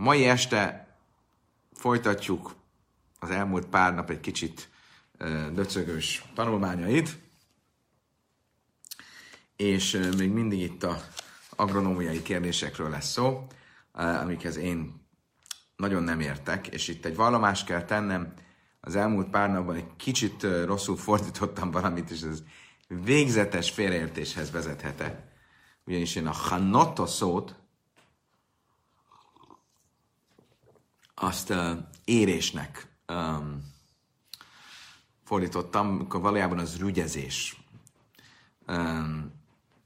A mai este folytatjuk az elmúlt pár nap egy kicsit döcögős tanulmányait, és még mindig itt a agronómiai kérdésekről lesz szó, amikhez én nagyon nem értek, és itt egy vallomást kell tennem, az elmúlt pár napban egy kicsit rosszul fordítottam valamit, és ez végzetes félreértéshez vezethet Ugyanis én a hanotta szót azt uh, érésnek um, fordítottam, amikor valójában az rügyezés. Um,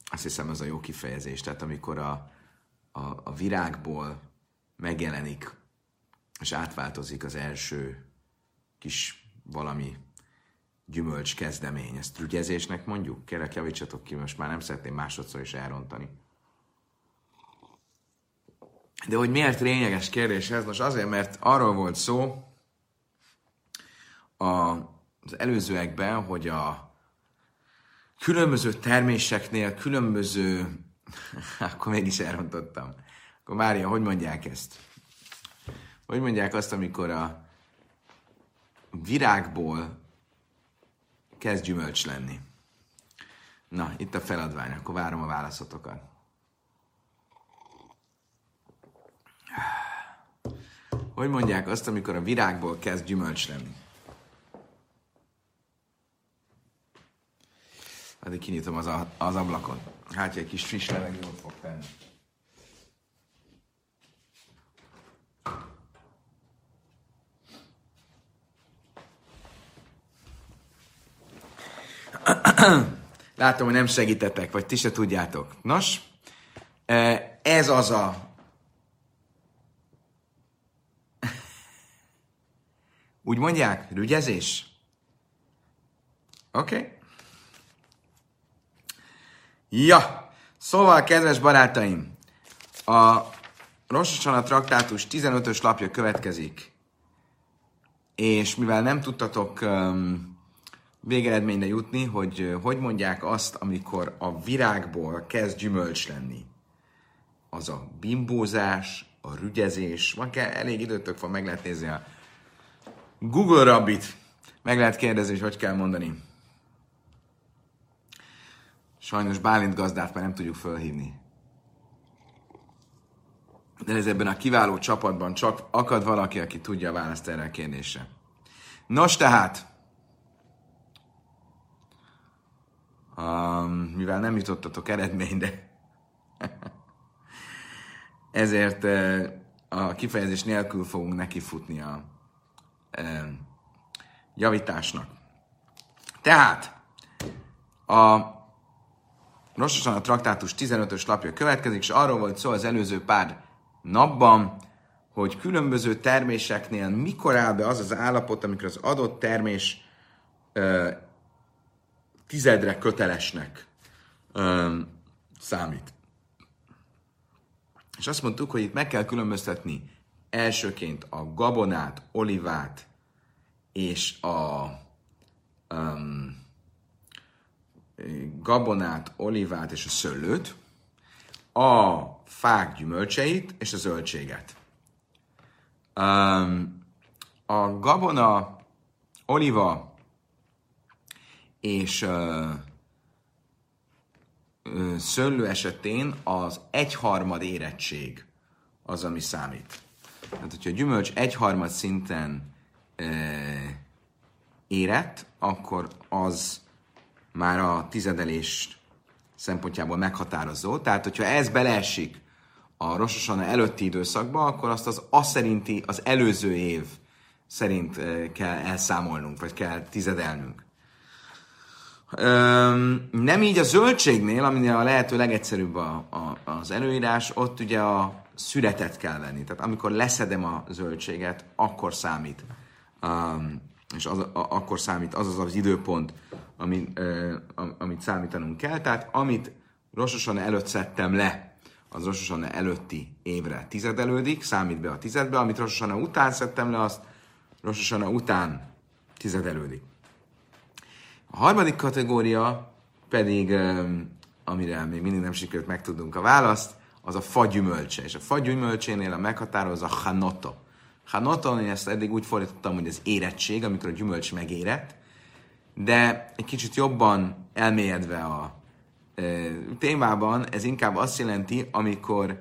azt hiszem, ez a jó kifejezés. Tehát amikor a, a, a virágból megjelenik, és átváltozik az első kis valami gyümölcs kezdemény. Ezt rügyezésnek mondjuk? Kérlek, javítsatok ki, most már nem szeretném másodszor is elrontani. De hogy miért lényeges kérdés ez? Most azért, mert arról volt szó a, az előzőekben, hogy a különböző terméseknél különböző... Akkor mégis elrontottam. Akkor várja, hogy mondják ezt? Hogy mondják azt, amikor a virágból kezd gyümölcs lenni? Na, itt a feladvány, akkor várom a válaszotokat. Hogy mondják azt, amikor a virágból kezd gyümölcs lenni? Addig kinyitom az, a, az ablakon. Hát, egy kis friss levegőt fog tenni. Látom, hogy nem segítetek, vagy ti se tudjátok. Nos, e, ez az a Úgy mondják? Rügyezés? Oké. Okay. Ja, szóval, kedves barátaim, a Rososan a traktátus 15-ös lapja következik, és mivel nem tudtatok um, végeredményre jutni, hogy hogy mondják azt, amikor a virágból kezd gyümölcs lenni. Az a bimbózás, a rügyezés, van kell, elég időtök van, meg lehet nézni a Google Rabbit. Meg lehet kérdezni, hogy hogy kell mondani. Sajnos Bálint gazdát már nem tudjuk fölhívni. De ez ebben a kiváló csapatban csak akad valaki, aki tudja a választ erre a kérdésre. Nos tehát, um, mivel nem jutottatok eredményre, ezért uh, a kifejezés nélkül fogunk nekifutni a javításnak. Tehát a Rososan a traktátus 15-ös lapja következik, és arról volt szó az előző pár napban, hogy különböző terméseknél mikor áll be az az állapot, amikor az adott termés ö, tizedre kötelesnek ö, számít. És azt mondtuk, hogy itt meg kell különböztetni elsőként a gabonát, olivát és a um, gabonát, olivát és a szőlőt, a fák gyümölcseit és a zöldséget. Um, a gabona, oliva és uh, szőlő esetén az egyharmad érettség az, ami számít. Tehát, hogyha a gyümölcs egyharmad szinten e, érett, akkor az már a tizedelés szempontjából meghatározó. Tehát, hogyha ez beleesik a Rososana előtti időszakba, akkor azt az azt szerinti, az előző év szerint kell elszámolnunk, vagy kell tizedelnünk. Nem így a zöldségnél, aminél a lehető legegyszerűbb a, a, az előírás, ott ugye a szüretet kell venni. Tehát amikor leszedem a zöldséget, akkor számít. Um, és az, a, akkor számít az az az időpont, ami, uh, amit számítanunk kell. Tehát amit Rososan előtt szedtem le, az Rososan előtti évre tizedelődik, számít be a tizedbe, amit Rososan után szedtem le, azt Rososan után tizedelődik. A harmadik kategória pedig, amire még mindig nem sikerült megtudnunk a választ, az a fa gyümölcse. És a fa gyümölcsénél a meghatározó a hanoto. Hanoto, én ezt eddig úgy fordítottam, hogy az érettség, amikor a gyümölcs megérett, de egy kicsit jobban elmélyedve a e, témában, ez inkább azt jelenti, amikor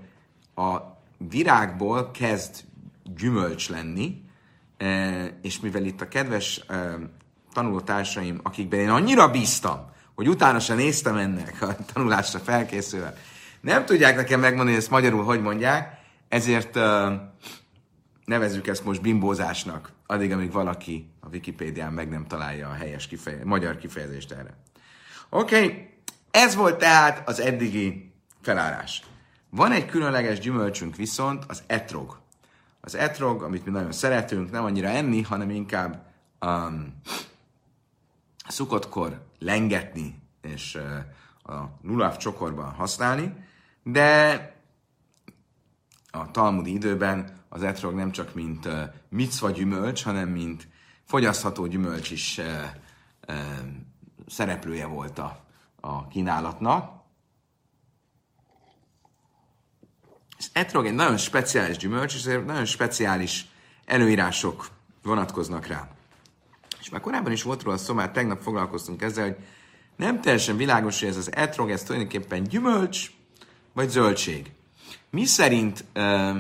a virágból kezd gyümölcs lenni, e, és mivel itt a kedves e, tanulótársaim, akikben én annyira bíztam, hogy utána sem néztem ennek a tanulásra felkészülve, nem tudják nekem megmondani, ezt magyarul hogy mondják, ezért nevezzük ezt most bimbózásnak, addig, amíg valaki a Wikipédián meg nem találja a helyes kifeje, magyar kifejezést erre. Oké, okay. ez volt tehát az eddigi felállás. Van egy különleges gyümölcsünk viszont, az etrog. Az etrog, amit mi nagyon szeretünk, nem annyira enni, hanem inkább um, szukottkor lengetni és uh, a luláv csokorban használni, de a talmudi időben az etrog nem csak mint uh, micva gyümölcs, hanem mint fogyasztható gyümölcs is uh, uh, szereplője volt a, a kínálatnak. Az etrog egy nagyon speciális gyümölcs, és nagyon speciális előírások vonatkoznak rá. És már korábban is volt róla szó, már tegnap foglalkoztunk ezzel, hogy nem teljesen világos, hogy ez az etrog, ez tulajdonképpen gyümölcs, vagy zöldség. Mi szerint uh,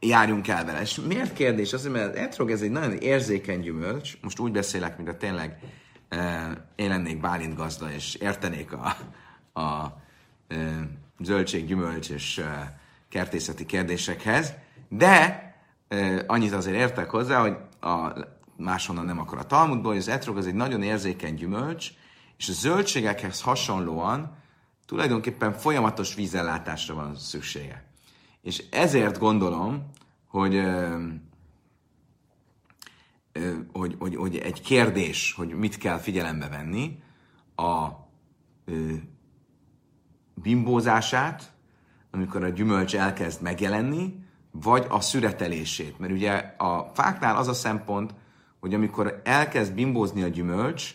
járjunk el vele? És miért kérdés? Azért, mert etrog ez egy nagyon érzékeny gyümölcs, most úgy beszélek, mint a tényleg uh, én lennék Bálint gazda, és értenék a, a uh, zöldség, gyümölcs és uh, kertészeti kérdésekhez, de uh, annyit azért értek hozzá, hogy a, máshonnan nem akar a Talmudból, hogy az etrog az egy nagyon érzékeny gyümölcs, és a zöldségekhez hasonlóan tulajdonképpen folyamatos vízellátásra van szüksége. És ezért gondolom, hogy, hogy, hogy, hogy egy kérdés, hogy mit kell figyelembe venni, a bimbózását, amikor a gyümölcs elkezd megjelenni, vagy a szüretelését. Mert ugye a fáknál az a szempont, hogy amikor elkezd bimbózni a gyümölcs,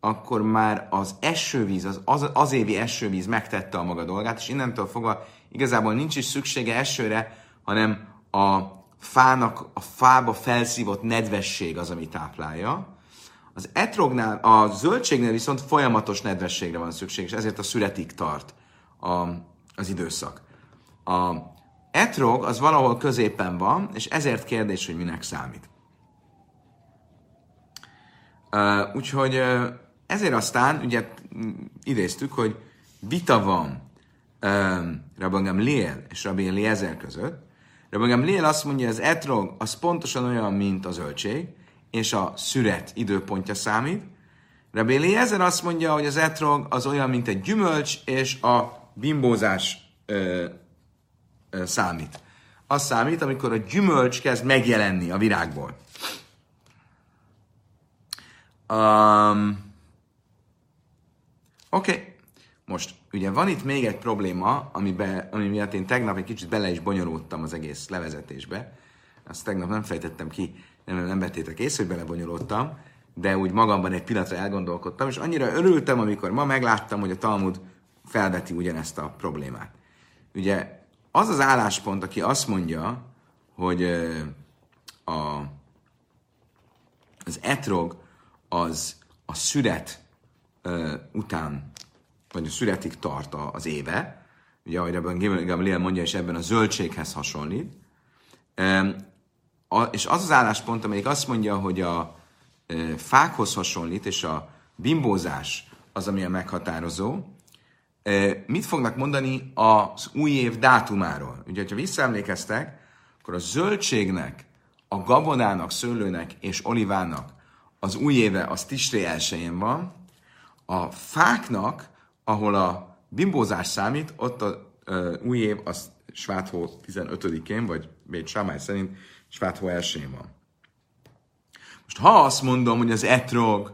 akkor már az esővíz, az, az, az évi esővíz megtette a maga dolgát, és innentől fogva igazából nincs is szüksége esőre, hanem a fának, a fába felszívott nedvesség az, ami táplálja. Az etrognál, a zöldségnél viszont folyamatos nedvességre van szükség, és ezért a születik tart a, az időszak. A etrog az valahol középen van, és ezért kérdés, hogy minek számít. Uh, úgyhogy uh, ezért aztán, ugye idéztük, hogy vita van um, Rabban és Rabbi Eliezer között. Rabban Gamliel azt mondja, az etrog az pontosan olyan, mint a zöldség, és a szüret időpontja számít. Rabbi Eliezer azt mondja, hogy az etrog az olyan, mint egy gyümölcs, és a bimbózás ö, ö, számít. Az számít, amikor a gyümölcs kezd megjelenni a virágból. Um, Oké, okay. most ugye van itt még egy probléma, amibe, ami miatt én tegnap egy kicsit bele is bonyolódtam az egész levezetésbe. Azt tegnap nem fejtettem ki, nem, nem vettétek észre, hogy belebonyolódtam, de úgy magamban egy pillanatra elgondolkodtam, és annyira örültem, amikor ma megláttam, hogy a Talmud felveti ugyanezt a problémát. Ugye az az álláspont, aki azt mondja, hogy a, az etrog az a szüret után, vagy születik tart az éve, ugye ahogy ebben Gamaliel mondja, és ebben a zöldséghez hasonlít, és az az álláspont, amelyik azt mondja, hogy a fákhoz hasonlít, és a bimbózás az, ami a meghatározó, mit fognak mondani az új év dátumáról? Ugye, ha visszaemlékeztek, akkor a zöldségnek, a gabonának, szőlőnek és olivának az új éve az Tisré elsőjén van, a fáknak, ahol a bimbózás számít, ott a uh, új év az Sváthó 15-én, vagy Bét Sámály szerint Sváthó 1 van. Most ha azt mondom, hogy az etrog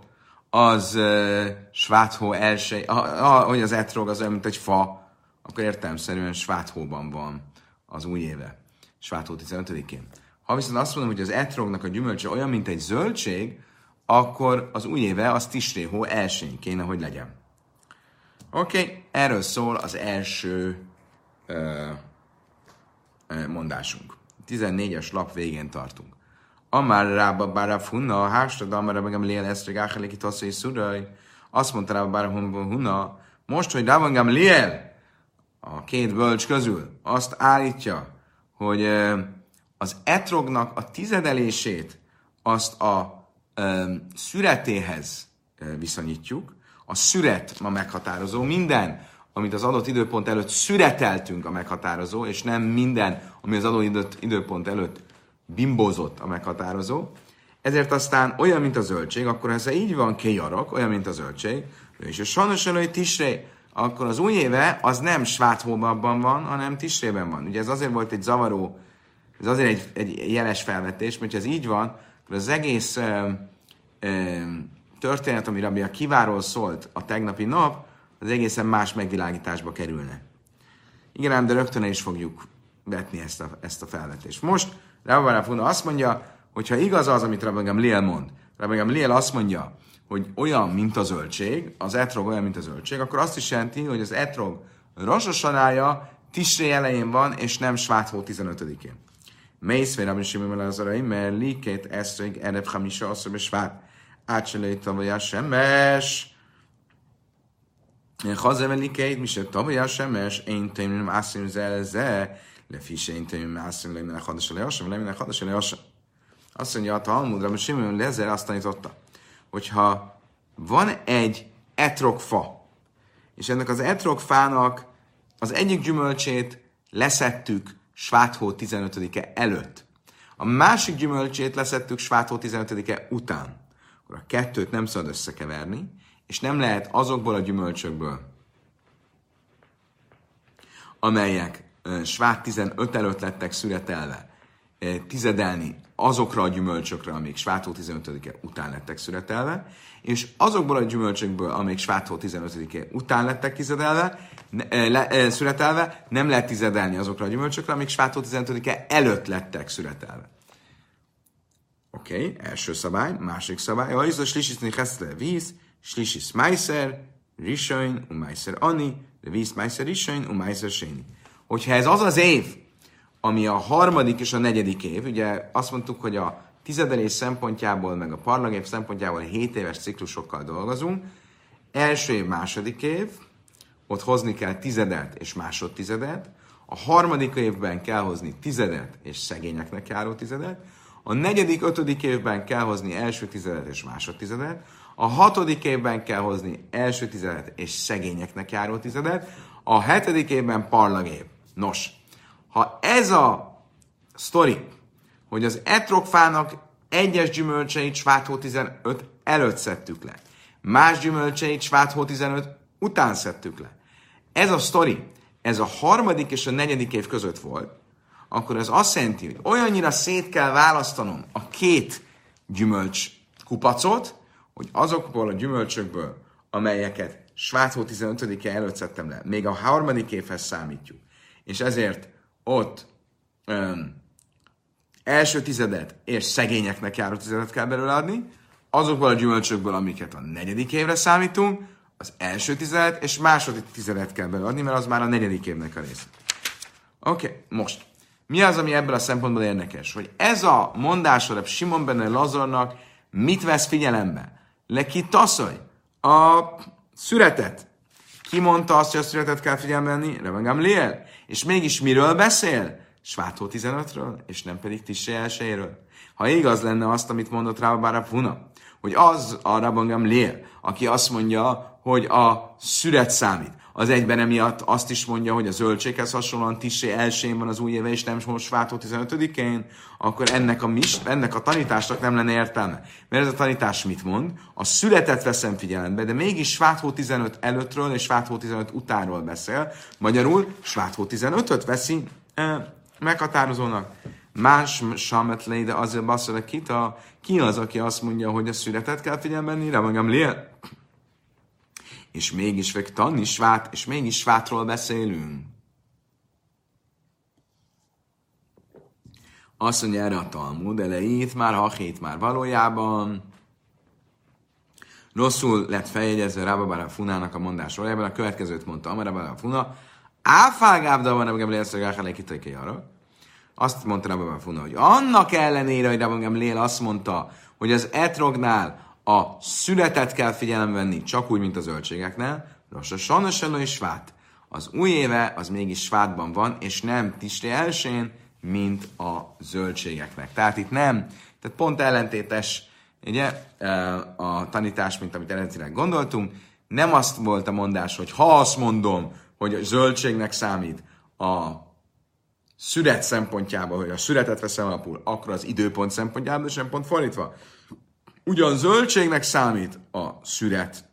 az uh, Sváthó 1 hogy az etrog az olyan, mint egy fa, akkor értelmszerűen Sváthóban van az új éve, Sváthó 15-én. Ha viszont azt mondom, hogy az etrognak a gyümölcse olyan, mint egy zöldség, akkor az új éve az Tisréhó elsőn kéne, hogy legyen. Oké, okay, erről szól az első ö, ö, mondásunk. 14-es lap végén tartunk. Amár rába bára funna, hástad, amár meg lél ezt, hogy áheléki tasszai szuraj. Azt mondta rába bára hunna, most, hogy Rabban lél, a két bölcs közül azt állítja, hogy az etrognak a tizedelését azt a szüretéhez viszonyítjuk. A szüret ma meghatározó. Minden, amit az adott időpont előtt szüreteltünk a meghatározó, és nem minden, ami az adott időpont előtt bimbózott a meghatározó. Ezért aztán olyan, mint a zöldség, akkor ez így van kéjarok, olyan, mint a zöldség, és a sajnos előtt tisré, akkor az új éve az nem svát hónapban van, hanem tisrében van. Ugye ez azért volt egy zavaró, ez azért egy, egy jeles felvetés, mert ha ez így van, az egész ö, ö, történet, ami Rabbi Kiváról szólt a tegnapi nap, az egészen más megvilágításba kerülne. Igen, de rögtön is fogjuk vetni ezt a, ezt a felvetést. Most Rabbi Funa azt mondja, hogy ha igaz az, amit Rabbi Gamliel mond, Rabbi Gamliel azt mondja, hogy olyan, mint a zöldség, az etrog olyan, mint a zöldség, akkor azt is jelenti, hogy az etrog rososanája Tisré elején van, és nem Sváthó 15-én. Mész vér, Rabbi Simon Lazarai, mert likét eszrég erev hamisa asszor svát. Átselői tavaly a semes. Haze likét, mi se tavaly a semes, én tényleg ászim zelze, לפי שאין תמים מעשים למן החודש של יושם, ולמן החודש של יושם. Azt mondja a Talmud, Rabbi Simon Lezer azt tanította, hogyha van egy etrogfa, és ennek az etrogfának az egyik gyümölcsét leszettük Sváthó 15-e előtt, a másik gyümölcsét leszettük Sváthó 15-e után, akkor a kettőt nem szabad összekeverni, és nem lehet azokból a gyümölcsökből, amelyek Svát 15 előtt lettek szüretelve, tizedelni azokra a gyümölcsökre, amik Svátó 15-e után lettek szüretelve, és azokból a gyümölcsökből, amik Svátó 15-e után lettek tizedelve, le, szüretelve, nem lehet tizedelni azokra a gyümölcsökre, amik Svátó 15-e előtt lettek szüretelve. Oké, okay, első szabály, másik szabály. Ha izos slisiszni heszle víz, slisis meiser, risoin, umeiser ani, víz meiser risoin, umeiser séni hogyha ez az az év, ami a harmadik és a negyedik év, ugye azt mondtuk, hogy a tizedelés szempontjából, meg a parlagév szempontjából 7 éves ciklusokkal dolgozunk, első év, második év, ott hozni kell tizedet és másodtizedet, a harmadik évben kell hozni tizedet és szegényeknek járó tizedet, a negyedik, ötödik évben kell hozni első tizedet és másodtizedet, a hatodik évben kell hozni első tizedet és szegényeknek járó tizedet, a hetedik évben parlagév. Nos, ha ez a sztori, hogy az etrogfának egyes gyümölcseit Sváthó 15 előtt szedtük le, más gyümölcseit Sváthó 15 után szedtük le. Ez a sztori, ez a harmadik és a negyedik év között volt, akkor ez azt jelenti, hogy olyannyira szét kell választanom a két gyümölcs kupacot, hogy azokból a gyümölcsökből, amelyeket Sváthó 15-e előtt szedtem le, még a harmadik évhez számítjuk, és ezért ott um, első tizedet és szegényeknek járó tizedet kell belőle adni, azokból a gyümölcsökből, amiket a negyedik évre számítunk, az első tizedet és második tizedet kell belőle adni, mert az már a negyedik évnek a része. Oké, okay, most. Mi az, ami ebből a szempontból érdekes? Hogy ez a mondás a Simon benne Lazarnak mit vesz figyelembe? Le ki taszolj? A szüretet. Ki mondta azt, hogy a szüretet kell figyelembe venni? Rebengám Liel. És mégis miről beszél? Svátó 15-ről, és nem pedig Tissé elsőjéről. Ha igaz lenne azt, amit mondott rá a Funa, hogy az a Rabban Liel, aki azt mondja, hogy a szüret számít, az egyben emiatt azt is mondja, hogy a zöldséghez hasonlóan Tissé elsőjén van az új éve, és nem most Svátó 15-én, akkor ennek a, mis, ennek a tanításnak nem lenne értelme. Mert ez a tanítás mit mond? A születet veszem figyelembe, de mégis Svátó 15 előttről és Svátó 15 utánról beszél. Magyarul Svátó 15-öt veszi eh, meghatározónak. Más samet de azért basszol kita, ki az, aki azt mondja, hogy a születet kell figyelembe venni, de magam és mégis vek tanni és mégis svátról beszélünk. Azt mondja erre a Talmud elejét már, hachét már valójában. Rosszul lett feljegyezve Rababara Funának a mondás valójában. A következőt mondta Amarabara Funa, Áfágábda van, nem lesz, hogy elkelek arra. Azt mondta Rabban Funa, hogy annak ellenére, hogy Rabban Lél azt mondta, hogy az etrognál a születet kell figyelembe venni, csak úgy, mint a zöldségeknél, Rosa Sajnos és Svát. Az új éve az mégis Svátban van, és nem Tisri elsőn, mint a zöldségeknek. Tehát itt nem, tehát pont ellentétes ugye, e, a tanítás, mint amit eredetileg gondoltunk. Nem azt volt a mondás, hogy ha azt mondom, hogy a zöldségnek számít a szület szempontjából, hogy a születet veszem alapul, akkor az időpont szempontjából, sem pont fordítva. Ugyan zöldségnek számít a szület,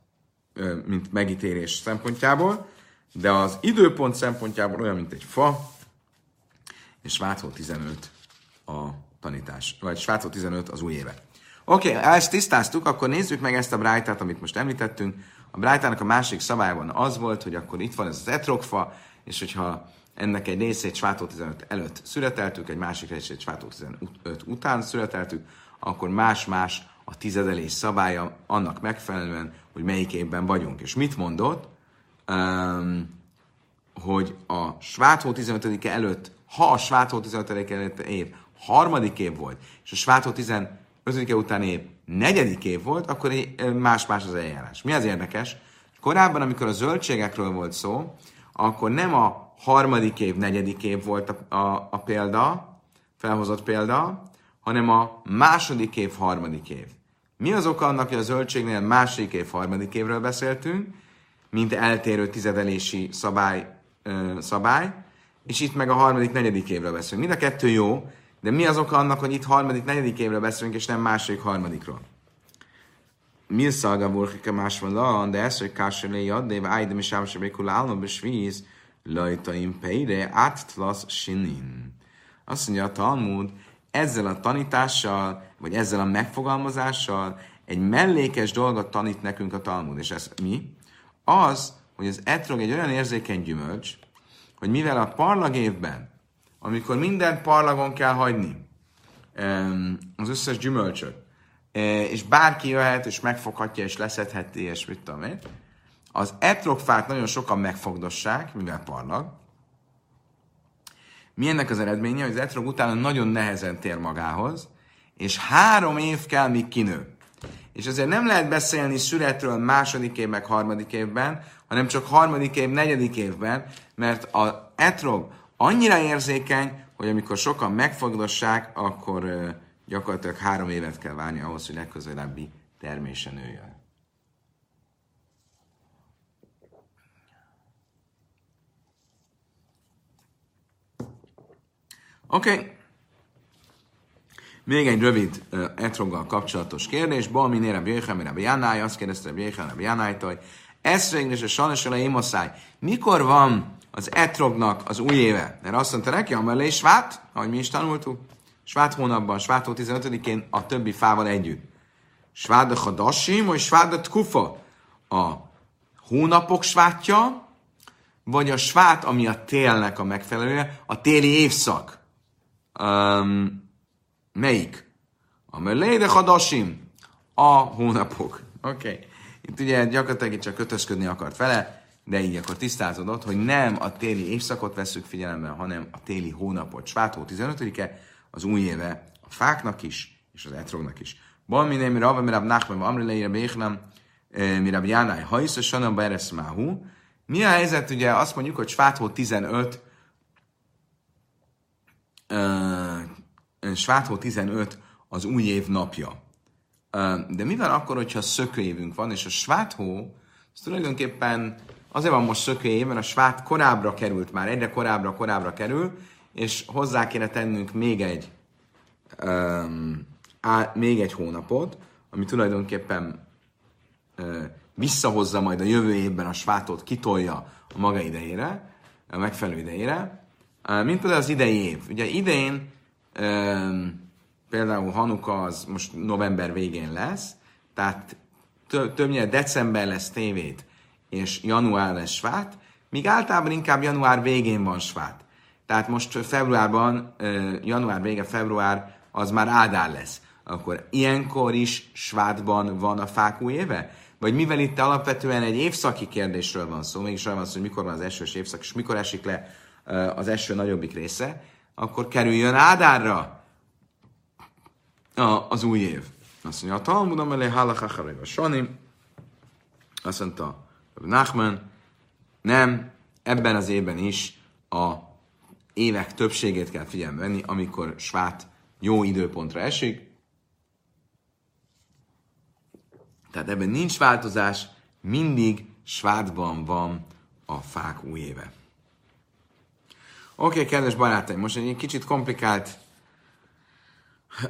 mint megítélés szempontjából, de az időpont szempontjából olyan, mint egy fa, és Sváthó 15 a tanítás, vagy Sváthó 15 az új éve. Oké, okay, ezt tisztáztuk, akkor nézzük meg ezt a brájtát, amit most említettünk. A brájtának a másik szabályban az volt, hogy akkor itt van ez az etrogfa, és hogyha ennek egy részét Svátó 15 előtt születeltük, egy másik részét Svátó 15 után születeltük, akkor más-más a tizedelés szabálya annak megfelelően, hogy melyik évben vagyunk. És mit mondott? Um, hogy a Svátó 15 -e előtt, ha a Svátó 15 -e előtt év harmadik év volt, és a Svátó 15 -e után év negyedik év volt, akkor más-más az eljárás. Mi az érdekes? Korábban, amikor a zöldségekről volt szó, akkor nem a harmadik év, negyedik év volt a, a, a példa, felhozott példa, hanem a második év, harmadik év. Mi az oka annak, hogy a zöldségnél második év, harmadik évről beszéltünk, mint eltérő tizedelési szabály, ö, szabály, és itt meg a harmadik, negyedik évről beszélünk. Mind a kettő jó, de mi az oka annak, hogy itt harmadik, negyedik évről beszélünk, és nem második, harmadikról? Mi szalga burkike más van, de ez, hogy kásselé de ájdem is ámsebékul állna, besvíz, lajtaim peire áttlasz sinin. Azt mondja a Talmud, ezzel a tanítással, vagy ezzel a megfogalmazással egy mellékes dolgot tanít nekünk a Talmud. És ez mi? Az, hogy az etrog egy olyan érzékeny gyümölcs, hogy mivel a parlag évben, amikor minden parlagon kell hagyni az összes gyümölcsöt, e, és bárki jöhet, és megfoghatja, és leszedheti, és mit tudom én, az etrogfát nagyon sokan megfogdossák, mivel parlag. Mi ennek az eredménye, hogy az etrog utána nagyon nehezen tér magához, és három év kell, míg kinő. És ezért nem lehet beszélni születről második év, meg harmadik évben, hanem csak harmadik év, negyedik évben, mert a etrog annyira érzékeny, hogy amikor sokan megfogdossák, akkor gyakorlatilag három évet kell várni ahhoz, hogy legközelebbi termésen nőjön. Oké. Okay. Még egy rövid uh, etroggal kapcsolatos kérdés. Balmi Rabbi Jöjjel, Rabbi Jánáj, azt kérdezte Rabbi Jöjjel, Rabbi Jánájtól, hogy ez és a sajnos a émoszáj. Mikor van az etrognak az új éve? Mert azt mondta neki, amelé svát, ahogy mi is tanultuk, svát hónapban, svátó 15-én a többi fával együtt. Sváda hadasim, vagy sváda kufa. A hónapok svátja, vagy a svát, ami a télnek a megfelelője, a téli évszak. Um, melyik? A Meléde Hadasim, a hónapok. Oké. Okay. Itt ugye gyakorlatilag csak kötözködni akart vele, de így akkor tisztázódott, hogy nem a téli évszakot veszük figyelembe, hanem a téli hónapot. Svátó 15-e, az új éve a fáknak is, és az etrognak is. Bal mi nem rava, mirab nachmem, amri leire béchlem, eh, mirab jánáj, ha is a sanamba ereszmáhu. Mi a helyzet, ugye azt mondjuk, hogy Svátó 15 Sváthó 15 az új év napja. De mi van akkor, hogyha szökőévünk van, és a Sváthó, az tulajdonképpen azért van most szökőév, mert a Svát korábbra került már, egyre korábbra, korábbra kerül, és hozzá kéne tennünk még egy, um, á, még egy hónapot, ami tulajdonképpen uh, visszahozza majd a jövő évben a svátot, kitolja a maga idejére, a megfelelő idejére, mint például az idei év. Ugye idén például Hanuka az most november végén lesz, tehát többnyire december lesz tévét, és január lesz svát, míg általában inkább január végén van svát. Tehát most februárban, január vége, február, az már Ádár lesz. Akkor ilyenkor is svátban van a fák új éve? vagy mivel itt alapvetően egy évszaki kérdésről van szó, mégis arra van szó, hogy mikor van az esős évszak, és mikor esik le az eső nagyobbik része, akkor kerüljön Ádárra a, az új év. Azt mondja, a Talmudom elé halachacharaj a Sani, azt mondta Nachman, nem, ebben az évben is a évek többségét kell figyelembe venni, amikor svát jó időpontra esik. Tehát ebben nincs változás, mindig svátban van a fák új éve. Oké, okay, kedves barátaim, most egy kicsit komplikált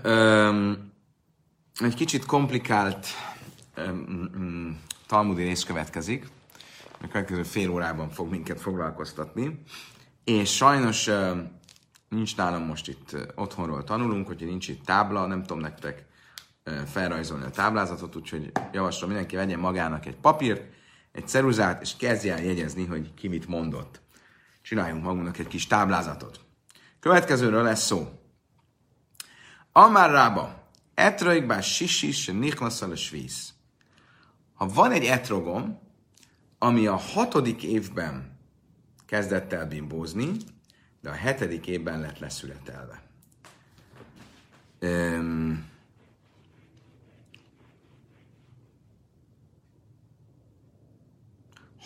um, egy kicsit komplikált um, talmudi rész következik, a következő fél órában fog minket foglalkoztatni, és sajnos um, nincs nálam most itt otthonról tanulunk, hogyha nincs itt tábla, nem tudom nektek felrajzolni a táblázatot, úgyhogy javaslom mindenki vegyen magának egy papírt, egy ceruzát, és kezdje el jegyezni, hogy ki mit mondott. Csináljunk magunknak egy kis táblázatot. Következőről lesz szó. Amár rába, etroikbá sisis, niklaszal a svíz. Ha van egy etrogom, ami a hatodik évben kezdett el bimbózni, de a hetedik évben lett leszületelve. Um,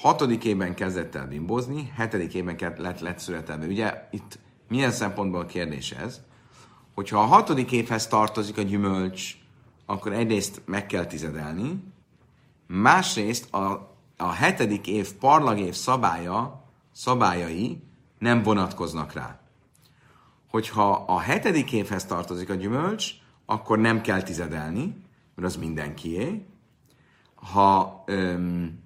hatodik évben kezdett el bimbózni, hetedik évben lett, lett születelve. Ugye itt milyen szempontból a kérdés ez? Hogyha a hatodik évhez tartozik a gyümölcs, akkor egyrészt meg kell tizedelni, másrészt a, a hetedik év parlagév szabálya, szabályai nem vonatkoznak rá. Hogyha a hetedik évhez tartozik a gyümölcs, akkor nem kell tizedelni, mert az mindenkié. Ha öm,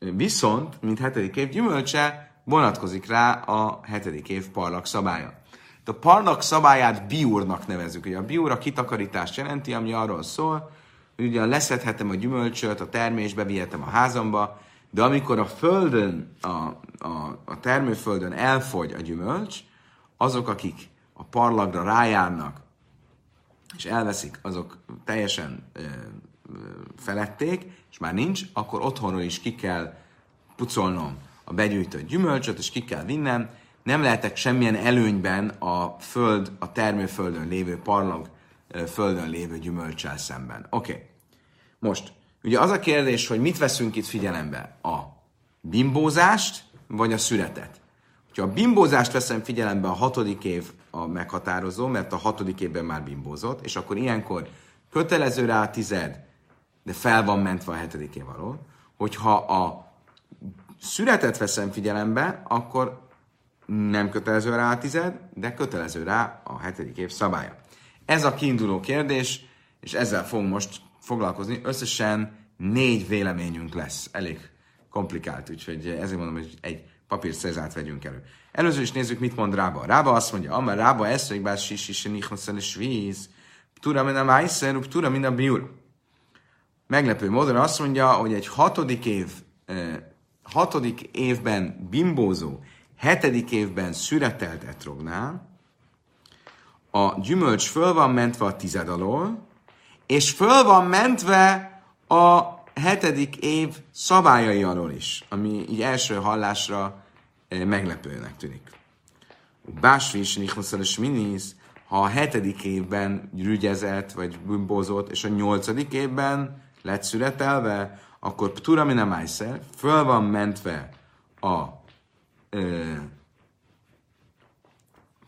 Viszont, mint hetedik év gyümölcse, vonatkozik rá a hetedik év parlak szabálya. A parlak szabályát biúrnak nevezük. Ugye a biúr a kitakarítást jelenti, ami arról szól, hogy ugye leszedhetem a gyümölcsöt, a termésbe vihetem a házamba, de amikor a földön, a, a, a termőföldön elfogy a gyümölcs, azok, akik a parlagra rájárnak, és elveszik, azok teljesen ö, felették, és már nincs, akkor otthonról is ki kell pucolnom a begyűjtött gyümölcsöt, és ki kell vinnem. Nem lehetek semmilyen előnyben a föld, a termőföldön lévő parlag földön lévő gyümölcsel szemben. Oké. Okay. Most, ugye az a kérdés, hogy mit veszünk itt figyelembe? A bimbózást, vagy a születet? Ha a bimbózást veszem figyelembe, a hatodik év a meghatározó, mert a hatodik évben már bimbózott, és akkor ilyenkor kötelező rá a tized, de fel van mentve a hetedik év alól. Hogyha a születet veszem figyelembe, akkor nem kötelező rá a tized, de kötelező rá a hetedik év szabálya. Ez a kiinduló kérdés, és ezzel fogunk most foglalkozni. Összesen négy véleményünk lesz. Elég komplikált, úgyhogy ezért mondom, hogy egy papír szezát vegyünk elő. Először is nézzük, mit mond Rába. Rába azt mondja, amely Rába eszék bár sisi, és víz, tura min a májszer, tura min a biur meglepő módon azt mondja, hogy egy hatodik év, hatodik évben bimbózó, hetedik évben szüretelt etrognál, a gyümölcs föl van mentve a tized alól, és föl van mentve a hetedik év szabályai alól is, ami így első hallásra meglepőnek tűnik. Básvis, Nichnoszal Minisz, ha a hetedik évben rügyezett, vagy bimbózott, és a nyolcadik évben lett születelve, akkor Ptura Mina föl van mentve a ö,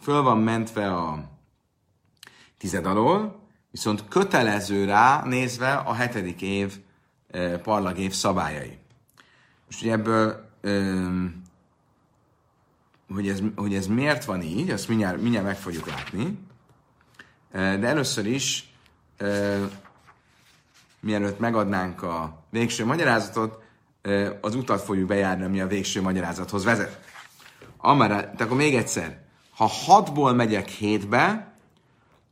föl van mentve a tized alól, viszont kötelező rá nézve a hetedik év e, parlagév szabályai. Most ugye ebből, e, hogy, ez, hogy ez miért van így, azt mindjárt, mindjárt meg fogjuk látni, de először is mielőtt megadnánk a végső magyarázatot, az utat fogjuk bejárni, ami a végső magyarázathoz vezet. Amara, tehát akkor még egyszer, ha hatból megyek hétbe,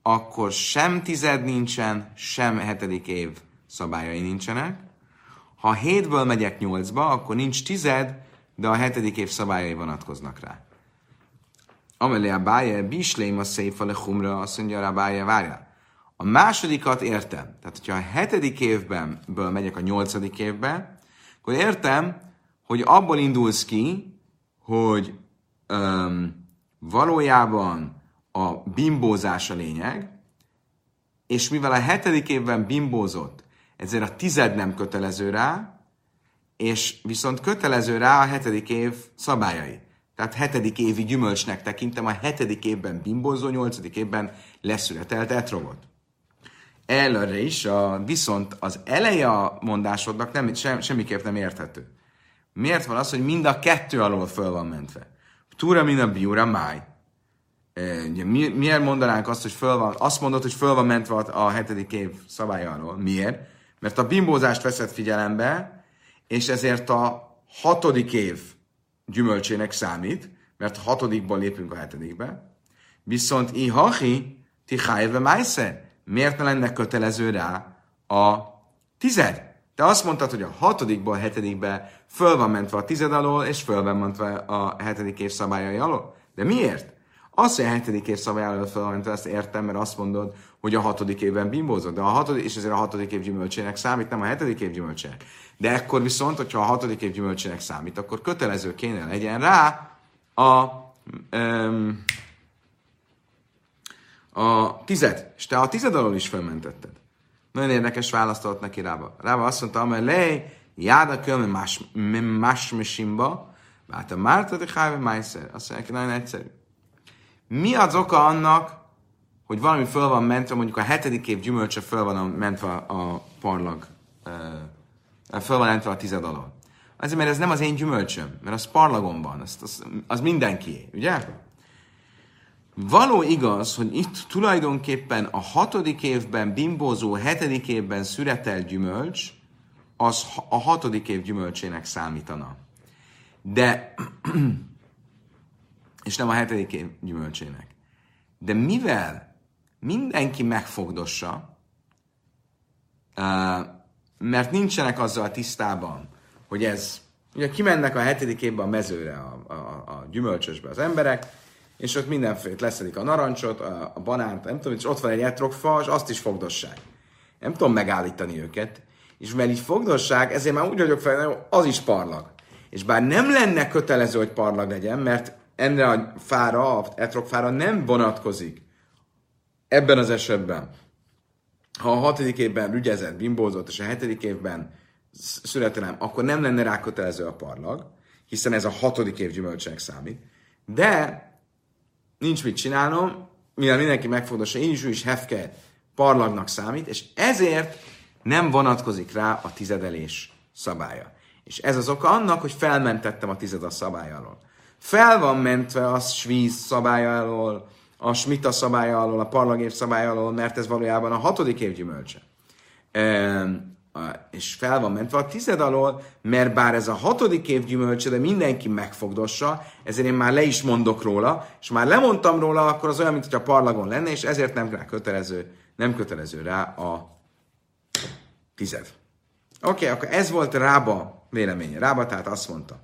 akkor sem tized nincsen, sem hetedik év szabályai nincsenek. Ha hétből megyek nyolcba, akkor nincs tized, de a hetedik év szabályai vonatkoznak rá. Amelé a báje, bisleim a széfa le humra, azt mondja a báje, várjál A másodikat értem. Tehát, hogyha a hetedik évbenből megyek a nyolcadik évbe, akkor értem, hogy abból indulsz ki, hogy öm, valójában a bimbózás a lényeg, és mivel a hetedik évben bimbózott, ezért a tized nem kötelező rá, és viszont kötelező rá a hetedik év szabályai. Tehát hetedik évi gyümölcsnek tekintem, a hetedik évben bimbózó, nyolcadik évben leszületelt etrogot. Előre is, a, viszont az eleje a mondásodnak nem, sem, semmiképp nem érthető. Miért van az, hogy mind a kettő alól föl van mentve? Túra min a biura máj. Ugye, mi, miért mondanánk azt, hogy föl van, azt mondod, hogy föl van mentve a, a hetedik év szabálya alól. Miért? Mert a bimbózást veszed figyelembe, és ezért a hatodik év gyümölcsének számít, mert a hatodikból lépünk a hetedikbe. Viszont ihahi, ti hájve májsze. Miért ne lenne kötelező rá a tized? Te azt mondtad, hogy a hatodikból a hetedikbe föl van mentve a tized alól, és föl van mentve a hetedik év szabályai alól. De miért? Azt, hogy a hetedik év szabály alól föl van mentve, ezt értem, mert azt mondod, hogy a hatodik évben bimbózod, de a hatodik, és ezért a hatodik év gyümölcsének számít, nem a hetedik év gyümölcsének. De ekkor viszont, hogyha a hatodik év gyümölcsének számít, akkor kötelező kéne legyen rá a, um, a tized. És te a tized alól is felmentetted. Nagyon érdekes választ adott neki Rába. Rába azt mondta, amely lej, jáda köl, más mesimba, hát a márta de hájve májszer. Azt mondja, nagyon egyszerű. Mi az oka annak, hogy valami föl van mentve, mondjuk a hetedik év gyümölcse föl van mentve a parlag, föl van mentve a tized alól. Azért, mert ez nem az én gyümölcsöm, mert az parlagon van, az, az, az mindenkié, ugye? Való igaz, hogy itt tulajdonképpen a hatodik évben bimbózó, hetedik évben szüretelt gyümölcs, az a hatodik év gyümölcsének számítana. De, és nem a hetedik év gyümölcsének. De mivel mindenki megfogdossa, mert nincsenek azzal tisztában, hogy ez, ugye kimennek a hetedik évben a mezőre, a, a, a gyümölcsösbe az emberek, és ott mindenféle leszedik a narancsot, a, a banánt, nem tudom, és ott van egy etrogfa, és azt is fogdossák. Nem tudom megállítani őket, és mert így fogdossák, ezért már úgy vagyok fel, hogy az is parlag. És bár nem lenne kötelező, hogy parlag legyen, mert ennek a fára, a etrogfára nem vonatkozik ebben az esetben, ha a hatodik évben rügyezett, bimbózott, és a hetedik évben születelem, akkor nem lenne rá kötelező a parlag, hiszen ez a hatodik év gyümölcsének számít. De nincs mit csinálnom, mivel mindenki megfogdossa, én is, ő is hefke parlagnak számít, és ezért nem vonatkozik rá a tizedelés szabálya. És ez az oka annak, hogy felmentettem a tized a szabály alól. Fel van mentve a svíz szabálya alól, a smita szabálya alól, a parlagév szabálya alól, mert ez valójában a hatodik év gyümölcse és fel van mentve a tized alól, mert bár ez a hatodik év gyümölcse, de mindenki megfogdossa, ezért én már le is mondok róla, és már lemondtam róla, akkor az olyan, mint hogy a parlagon lenne, és ezért nem rá kötelező, nem kötelező rá a tized. Oké, okay, akkor ez volt Rába véleménye. Rába tehát azt mondta,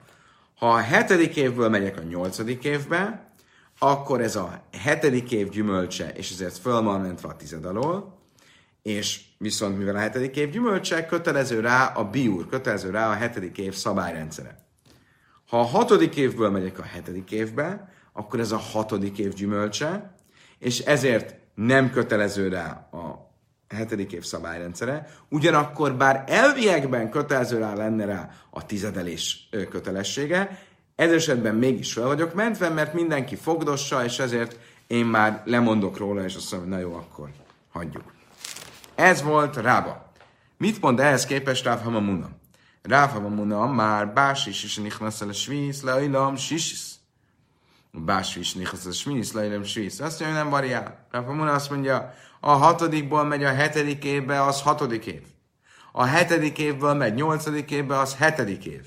ha a hetedik évből megyek a nyolcadik évbe, akkor ez a hetedik év gyümölcse, és ezért föl van mentve a tized alól, és viszont mivel a hetedik év gyümölcse, kötelező rá a biúr, kötelező rá a hetedik év szabályrendszere. Ha a hatodik évből megyek a hetedik évbe, akkor ez a hatodik év gyümölcse, és ezért nem kötelező rá a hetedik év szabályrendszere, ugyanakkor bár elviekben kötelező rá lenne rá a tizedelés kötelessége, ez esetben mégis fel vagyok mentve, mert mindenki fogdossa, és ezért én már lemondok róla, és azt mondom, hogy na jó, akkor hagyjuk. Ez volt Rába. Mit mond ehhez képest Ráv Hamamuna? Ráv Hamamuna már básis is nichnasz a svísz, leilom sisis. Básis is nichnasz a svísz, leilom svísz. Azt mondja, nem variál. Ráv Hamamuna azt mondja, a hatodikból megy a hetedik évbe, az hatodik év. A hetedik évből megy nyolcadik évbe, az hetedik év.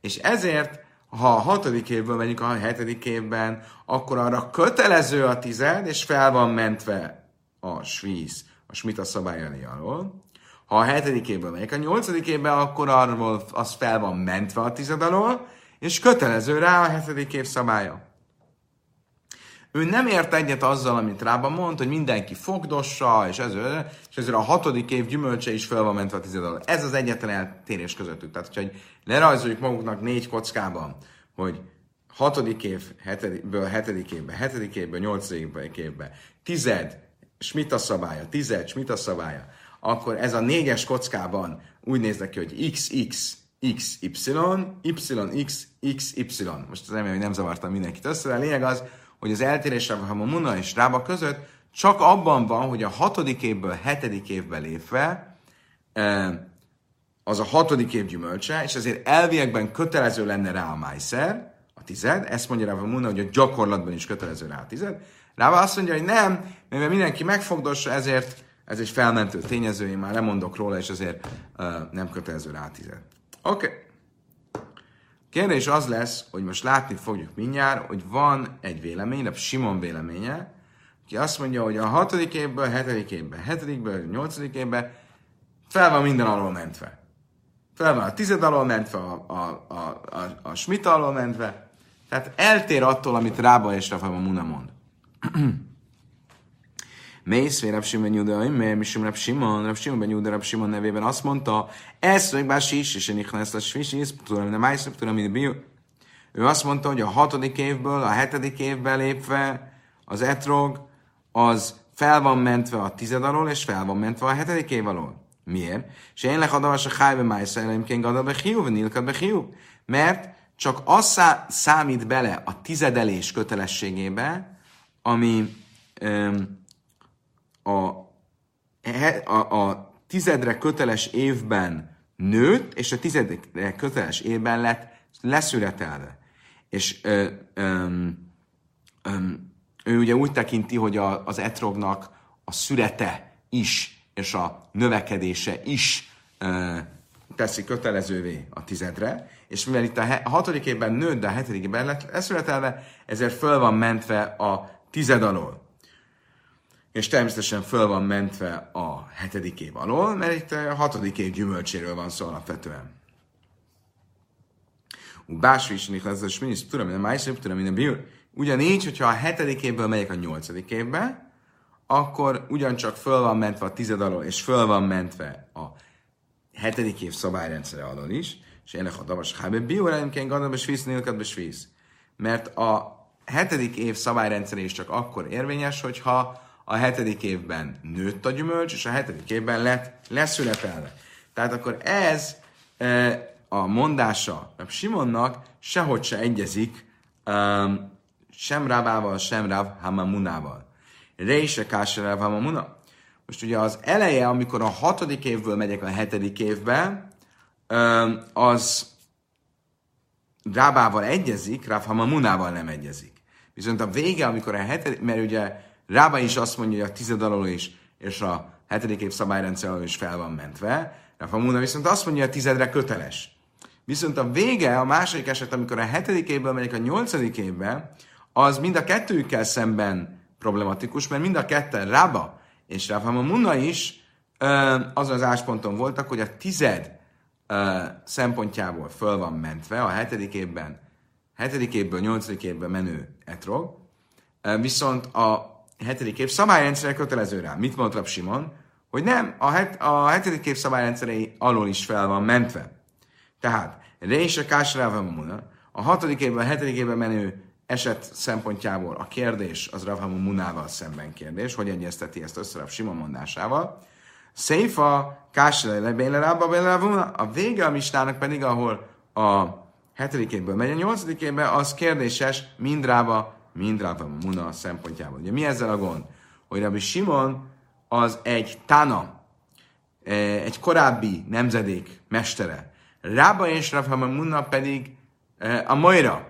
És ezért, ha a hatodik évből megyünk a hetedik évben, akkor arra kötelező a tized, és fel van mentve a svíz a Smita szabályai alól. Ha a hetedik évben megyek a nyolcadik akkor arról az fel van mentve a tized alól, és kötelező rá a hetedik év szabálya. Ő nem ért egyet azzal, amit Rába mond, hogy mindenki fogdossa, és ezért, és ezért a hatodik év gyümölcse is fel van mentve a tized alól. Ez az egyetlen eltérés közöttük. Tehát, hogyha lerajzoljuk maguknak négy kockában, hogy hatodik év, hetedikből hetedik évbe, hetedik évből nyolcadik évbe, tized, Smita szabálya, tized, Smita szabálya, akkor ez a négyes kockában úgy néz neki, hogy XX, XY, YX, XY. Most remélem, hogy nem zavartam mindenkit össze, de a lényeg az, hogy az eltérés a Muna és Rába között csak abban van, hogy a hatodik évből hetedik évbe lépve az a hatodik év gyümölcse, és ezért elviekben kötelező lenne rá a májszer, a tized, ezt mondja Rába Muna, hogy a gyakorlatban is kötelező rá a tized. Rába azt mondja, hogy nem, mivel mindenki megfogdossa, ezért ez egy felmentő tényező, én már lemondok róla, és azért uh, nem kötelező rá a tized. Oké. Okay. Kérdés az lesz, hogy most látni fogjuk mindjárt, hogy van egy vélemény, a Simon véleménye, ki azt mondja, hogy a hatodik évből, hetedik évben, hetedikből, nyolcadik évben fel van minden alól mentve. Fel van a tized alól mentve, a, a, a, a, a Schmidt alól mentve. Tehát eltér attól, amit Rába és Rafa Muna mond. Mész, Rab Simon Juda, mert mi sem Rab Simon, Rab Simon ben Juda, Rab Simon nevében azt mondta, ez meg bár sis, és én lesz a svisis, tudom, nem állsz, tudom, mint bio. Ő azt mondta, hogy a hatodik évből, a hetedik évbe lépve az etrog, az fel van mentve a tized alól, és fel van mentve a hetedik év alól. Miért? És én lehadavas a hájbe májsza, elemként gadab be hiú, nilkad be hiú. Mert csak az számít bele a tizedelés kötelességébe, ami um, a, a, a tizedre köteles évben nőtt, és a tizedre köteles évben lett leszületelve. És ö, ö, ő ugye úgy tekinti, hogy a, az etrognak a szürete is, és a növekedése is ö, teszi kötelezővé a tizedre, és mivel itt a hatodik évben nőtt, de a hetedik évben lett leszületelve, ezért föl van mentve a tized alól és természetesen föl van mentve a hetedik év alól, mert itt a hatodik év gyümölcséről van szó alapvetően. Bású is lesz a sminis, tudom, a májszép, tudom, a biur. Ugyanígy, hogyha a hetedik évből megyek a nyolcadik évbe, akkor ugyancsak föl van mentve a tized alól, és föl van mentve a hetedik év szabályrendszere alól is, és ennek a davas hábe bióreimként gadab és víz nélkül víz. Mert a hetedik év szabályrendszere is csak akkor érvényes, hogyha a hetedik évben nőtt a gyümölcs, és a hetedik évben lett leszületelve. Tehát akkor ez e, a mondása a Simonnak sehogy se egyezik um, sem Rábával, sem Ráv Hamamunával. Rése Kása Hamamuna. Most ugye az eleje, amikor a hatodik évből megyek a hetedik évbe, az Rábával egyezik, Ráv Hamamunával nem egyezik. Viszont a vége, amikor a hetedik, mert ugye Rába is azt mondja, hogy a tized alól is, és a hetedik év szabályrendszer alól is fel van mentve. Rafa Muna viszont azt mondja, hogy a tizedre köteles. Viszont a vége, a második eset, amikor a hetedik évből megyek a nyolcadik évbe, az mind a kettőjükkel szemben problematikus, mert mind a ketten Rába és Rafa Muna is azon az ásponton voltak, hogy a tized szempontjából föl van mentve a hetedik évben, hetedik évből, nyolcadik évben menő etrog, viszont a hetedik év szabályrendszere kötelező rá. Mit mondott Rab Simon? Hogy nem, a, het, a hetedik év szabályrendszerei alól is fel van mentve. Tehát, Rése Kásrávamuna, a hatodik évben, a hetedik évben menő eset szempontjából a kérdés az Ravhamu Munával szemben kérdés, hogy egyezteti ezt össze Rav Simon mondásával. Széfa Kásrele Bélerába A vége a mistának pedig, ahol a hetedik évből megy a nyolcadik évben, az kérdéses mindrába mind Rav Muna szempontjából. Ugye mi ezzel a gond? Hogy Rabbi Simon az egy Tana, e, egy korábbi nemzedék mestere. Rába és Rav Muna pedig e, a Moira,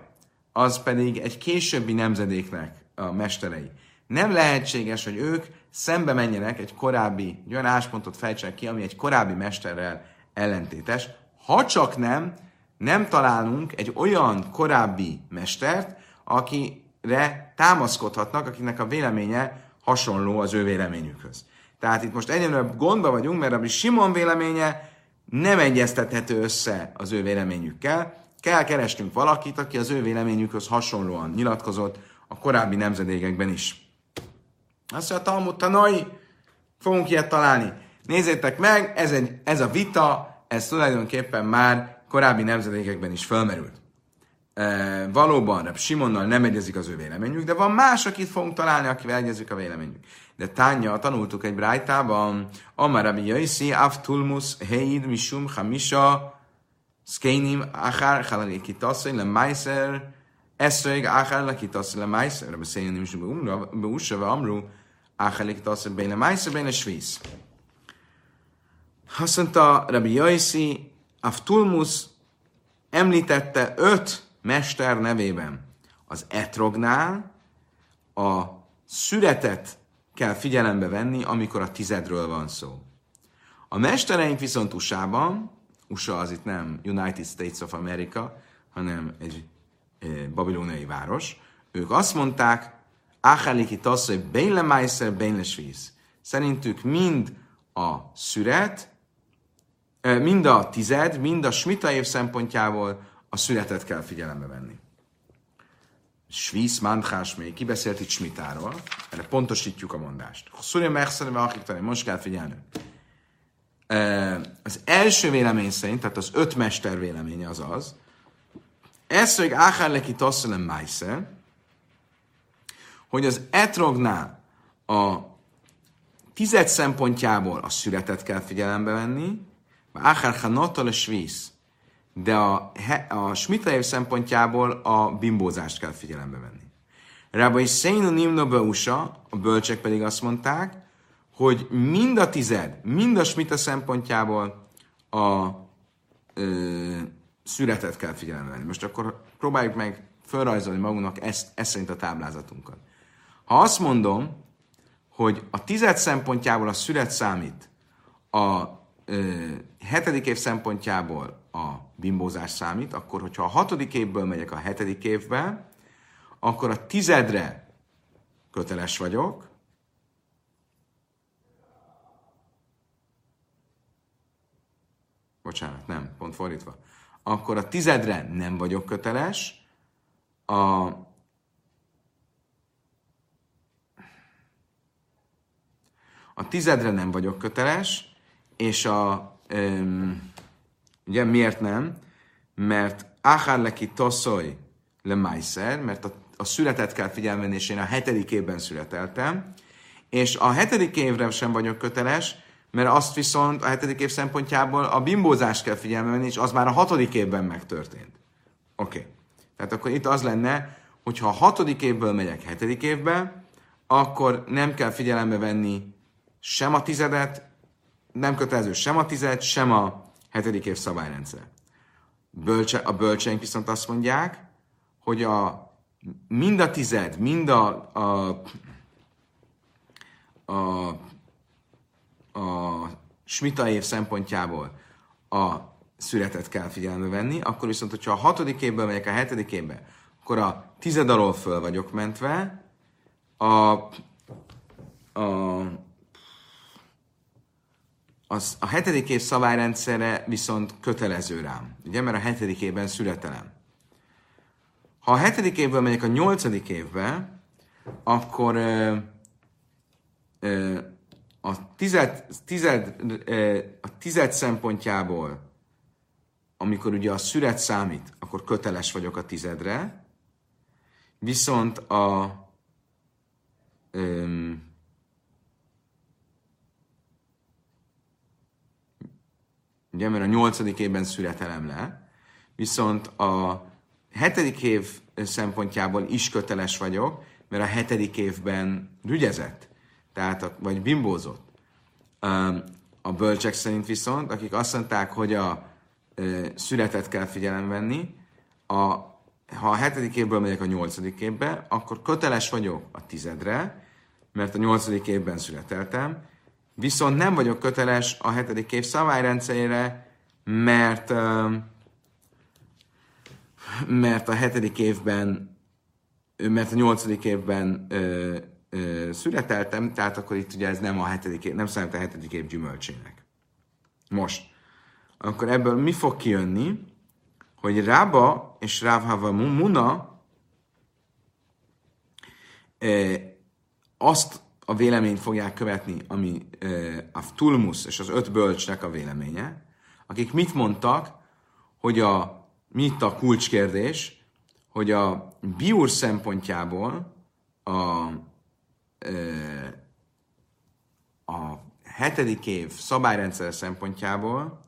az pedig egy későbbi nemzedéknek a mesterei. Nem lehetséges, hogy ők szembe menjenek egy korábbi, egy olyan áspontot fejtsenek ki, ami egy korábbi mesterrel ellentétes, ha csak nem, nem találunk egy olyan korábbi mestert, aki re támaszkodhatnak, akiknek a véleménye hasonló az ő véleményükhöz. Tehát itt most egyre gondba vagyunk, mert a Simon véleménye nem egyeztethető össze az ő véleményükkel. Kell keresnünk valakit, aki az ő véleményükhöz hasonlóan nyilatkozott a korábbi nemzedékekben is. Azt mondja, Talmud Tanai, fogunk ilyet találni. Nézzétek meg, ez, egy, ez a vita, ez tulajdonképpen már korábbi nemzedékekben is felmerült. E, valóban Reb Simonnal nem egyezik az ő véleményük, de van más, akit fogunk találni, akivel egyezik a véleményük. De Tánya, tanultuk egy brájtában, Amar Rabbi Yaisi, Aftulmus, Heid, Mishum, Hamisha, Skeinim, Achar, Halaliki Tasszony, Le Meiser, Eszreg, Achar, Laki Tasszony, Le Meiser, Rabbi Szénim, Mishum, Beusha, Amru, Achar, Laki Tasszony, Bén Le Meiser, Bén Le Svíz. Azt mondta Rabbi Yaisi, Aftulmus említette öt mester nevében. Az etrognál a szüretet kell figyelembe venni, amikor a tizedről van szó. A mestereink viszont USA-ban, USA az itt nem United States of America, hanem egy babilóniai város, ők azt mondták, Achaliki tasszai Beinle Meiser, Beinle Szerintük mind a szüret, mind a tized, mind a smita év szempontjából a születet kell figyelembe venni. Svísz, Mandhás még, ki beszélt itt Smitáról, erre pontosítjuk a mondást. Szurja megszerve, akik most kell figyelni. Az első vélemény szerint, tehát az öt mester véleménye az az, hogy Áhárleki Tasszalem Májszer, hogy az etrognál a tized szempontjából a születet kell figyelembe venni, Áhár Hanotal a svísz, de a, a Smita szempontjából a bimbózást kell figyelembe venni. Rabbi Seinu Nimno Beusa, a bölcsek pedig azt mondták, hogy mind a tized, mind a Smita szempontjából a ö, születet kell figyelembe. Most akkor próbáljuk meg felrajzolni magunknak ezt, ezt szerint a táblázatunkat. Ha azt mondom, hogy a tized szempontjából a szület számít, a ö, hetedik év szempontjából a bimbózás számít, akkor hogyha a hatodik évből megyek a hetedik évbe, akkor a tizedre köteles vagyok, bocsánat, nem, pont fordítva, akkor a tizedre nem vagyok köteles, a a tizedre nem vagyok köteles, és a um, Ugye miért nem? Mert Áhár leki toszoj le Meiser, mert a, a születet kell figyelni, és én a hetedik évben születeltem, és a hetedik évre sem vagyok köteles, mert azt viszont a hetedik év szempontjából a bimbózást kell figyelme venni, és az már a hatodik évben megtörtént. Oké. Okay. Tehát akkor itt az lenne, hogy ha a hatodik évből megyek hetedik évbe, akkor nem kell figyelembe venni sem a tizedet, nem kötelező sem a tized, sem a hetedik év szabályrendszer. Bölcse, a bölcseink viszont azt mondják, hogy a, mind a tized, mind a, a, a, a smita év szempontjából a születet kell figyelembe venni, akkor viszont, hogyha a hatodik évből megyek a hetedik évbe, akkor a tized alól föl vagyok mentve, a, a az, a hetedik év szabályrendszere viszont kötelező rám, ugye, mert a hetedik évben születelem. Ha a hetedik évből megyek a nyolcadik évbe, akkor ö, ö, a tized, tized, ö, a tized szempontjából, amikor ugye a szület számít, akkor köteles vagyok a tizedre, viszont a ö, ugye, mert a nyolcadik évben születelem le, viszont a hetedik év szempontjából is köteles vagyok, mert a hetedik évben rügyezett, tehát a, vagy bimbózott. A bölcsek szerint viszont, akik azt mondták, hogy a születet kell figyelem venni, a, ha a hetedik évből megyek a nyolcadik évbe, akkor köteles vagyok a tizedre, mert a nyolcadik évben születeltem, viszont nem vagyok köteles a hetedik év szabályrendszerére, mert, mert a hetedik évben, mert a nyolcadik évben ö, ö, születeltem, tehát akkor itt ugye ez nem a hetedik év, nem számít a hetedik év gyümölcsének. Most, akkor ebből mi fog kijönni, hogy Rába és Rávhava Muna azt a véleményt fogják követni, ami a Tulmus és az öt bölcsnek a véleménye, akik mit mondtak, hogy a, mit a kulcskérdés, hogy a biúr szempontjából a, a hetedik év szabályrendszer szempontjából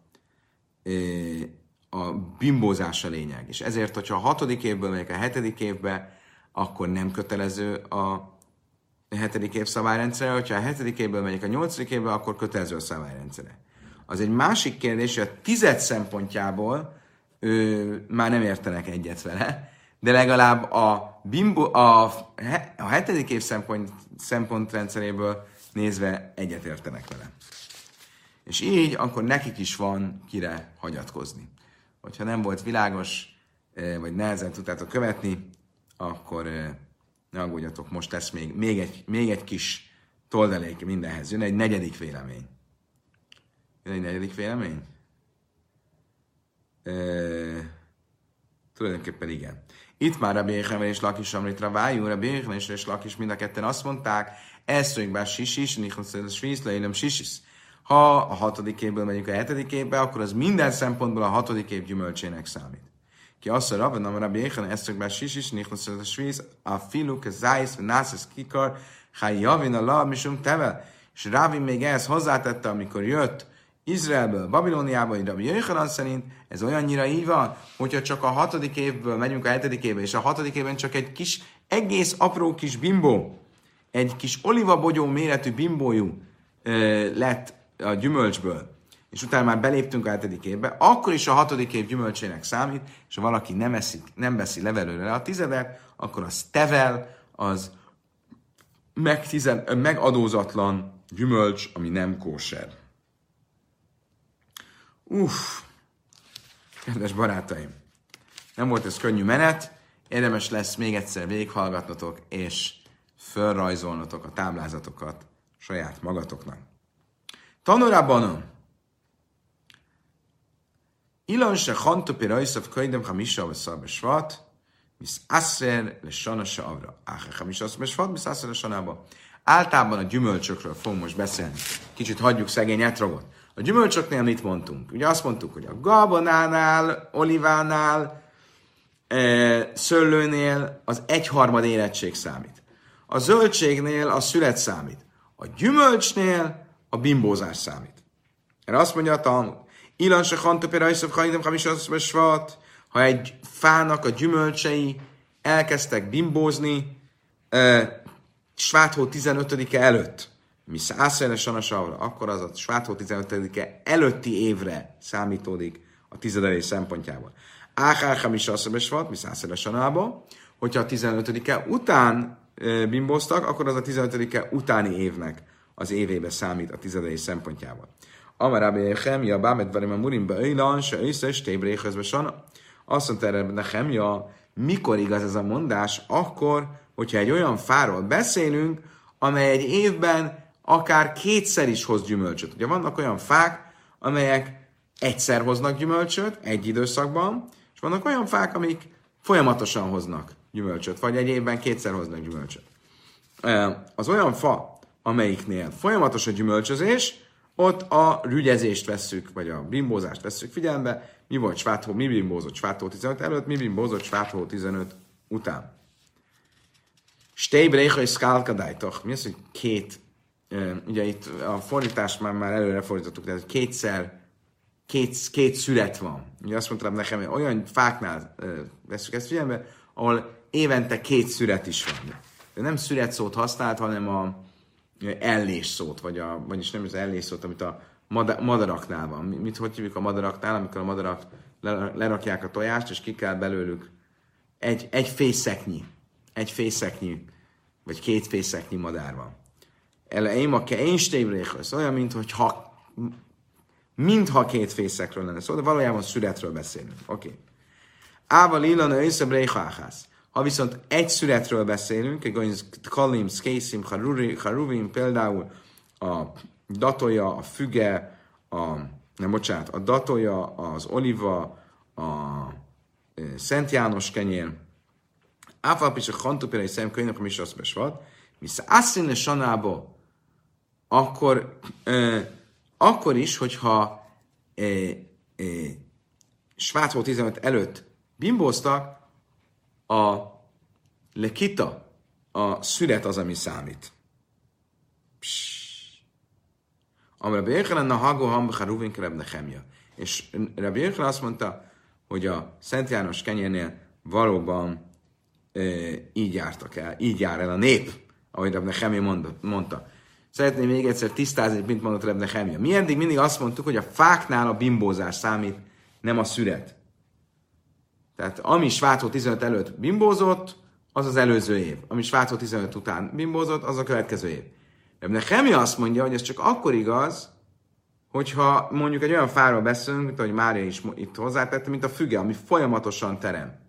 a bimbózás a lényeg. És ezért, hogyha a hatodik évből megyek a hetedik évbe, akkor nem kötelező a hetedik év szabályrendszere, hogyha a hetedik évből megyek a nyolcadik évbe, akkor kötelező a szabályrendszere. Az egy másik kérdés, hogy a tized szempontjából ő, már nem értenek egyet vele, de legalább a, bimbo, a, a hetedik év szempont, szempontrendszeréből nézve egyet értenek vele. És így akkor nekik is van kire hagyatkozni. Hogyha nem volt világos, vagy nehezen tudtátok követni, akkor ne aggódjatok, most lesz még, még, egy, még egy kis toldalék mindenhez. Jön egy negyedik vélemény. Jön egy negyedik vélemény? E, tulajdonképpen igen. Itt már a Béhevel és Lakis Amritra Vájú, a Béhevel és Lakis mind a ketten azt mondták, ezt be sisis, nichosz svíz, leélem sisis. Ha a hatodik évből megyünk a hetedik évbe, akkor az minden szempontból a hatodik év gyümölcsének számít. Ki azt a rabban, amara béchen esztök be sisis, nichosz a svíz, a filu, ke zájsz, nászesz kikar, ha javin a la, misum tevel. És Rávi még ehhez hozzátette, amikor jött Izraelből, Babilóniába, Rabbi Jöjjhanan szerint, ez olyannyira így van, hogyha csak a hatodik évből megyünk a hetedik évbe, és a hatodik évben csak egy kis, egész apró kis bimbó, egy kis olivabogyó méretű bimbójú lett a gyümölcsből, és utána már beléptünk a hetedik évbe, akkor is a hatodik év gyümölcsének számít, és ha valaki nem, eszik, nem veszi levelőre a tizedet, akkor az tevel, az megtizen, megadózatlan gyümölcs, ami nem kóser. Uff, kedves barátaim, nem volt ez könnyű menet, érdemes lesz még egyszer végighallgatnotok, és fölrajzolnotok a táblázatokat saját magatoknak. Tanulában Ilan se hantopi rajszav könyvem hamisha vagy svat, misz asszer le sanasa avra. Áhe hamisha svat, misz asszer le sanába. Általában a gyümölcsökről fogunk most beszélni. Kicsit hagyjuk szegény etrogot. A gyümölcsöknél mit mondtunk? Ugye azt mondtuk, hogy a gabonánál, olivánál, e, szőlőnél az egyharmad érettség számít. A zöldségnél a szület számít. A gyümölcsnél a bimbózás számít. Erre azt mondja a Talmud. Ilan se hantopéra iszok hajidem svat, ha egy fának a gyümölcsei elkezdtek bimbózni, e, Sváthó 15-e előtt, mi százszeres a savra, akkor az a Sváthó 15-e előtti évre számítódik a tizedelés szempontjából. Áhárha mi volt, mi százszeres a hogyha a 15-e után bimbóztak, akkor az a 15-e utáni évnek az évébe számít a tizedelés szempontjából. Amarábi Nehemia, Bámet Varim a Murim Beöjlan, se összes tébrékhözbe sana. Azt mondta erre Nehemia, mikor igaz ez a mondás? Akkor, hogyha egy olyan fáról beszélünk, amely egy évben akár kétszer is hoz gyümölcsöt. Ugye vannak olyan fák, amelyek egyszer hoznak gyümölcsöt egy időszakban, és vannak olyan fák, amik folyamatosan hoznak gyümölcsöt, vagy egy évben kétszer hoznak gyümölcsöt. Az olyan fa, amelyiknél folyamatos a gyümölcsözés, ott a rügyezést vesszük, vagy a bimbózást vesszük figyelembe, mi volt svátó, mi bimbózott svátó 15 előtt, mi bimbózott svátó 15 után. Stébrecha és szkálkadájtok. Mi az, hogy két, ugye itt a fordítást már, már előre fordítottuk, tehát kétszer, két, két szület van. Ugye azt mondtam nekem, hogy olyan fáknál veszük ezt figyelembe, ahol évente két szület is van. De nem szület szót használt, hanem a ellés szót, vagy a, vagyis nem az ellés szót, amit a madaraknál van. Mit, hogy hívjuk a madaraknál, amikor a madarak lerakják a tojást, és ki kell belőlük egy, egy fészeknyi, egy fészeknyi, vagy két fészeknyi madár van. Ele én a ke én ez olyan, mintha mintha két fészekről lenne szó, de valójában születről beszélünk. Oké. Okay. Ával illana összebréháhász. Ha viszont egy születről beszélünk, egy kalim, szkészim, haruvim, például a datója, a füge, a, nem bocsánat, a datója, az oliva, a Szent János kenyér, Áfal is a hantupira szem könyvnek, ami is azt besvat, vissza asszin le sanába, akkor, ö, akkor is, hogyha ö, ö, Svájc 15 előtt bimbóztak, a lekita, a szület az, ami számít. Amra Béhelen a Hago Hamba Haruvin Krebnechemja. És Rabbi Jöjjön azt mondta, hogy a Szent János kenyérnél valóban e, így jártak el, így jár el a nép, ahogy Rabbi Nechemia mondta. Szeretném még egyszer tisztázni, mint mondott Rabbi Nechemia. Mi eddig mindig azt mondtuk, hogy a fáknál a bimbózás számít, nem a szüret. Tehát ami Svácó 15 előtt bimbózott, az az előző év. Ami Svácó 15 után bimbózott, az a következő év. Rabbi Nechemia azt mondja, hogy ez csak akkor igaz, hogyha mondjuk egy olyan fáról beszélünk, mint ahogy Mária is itt hozzátette, mint a füge, ami folyamatosan terem.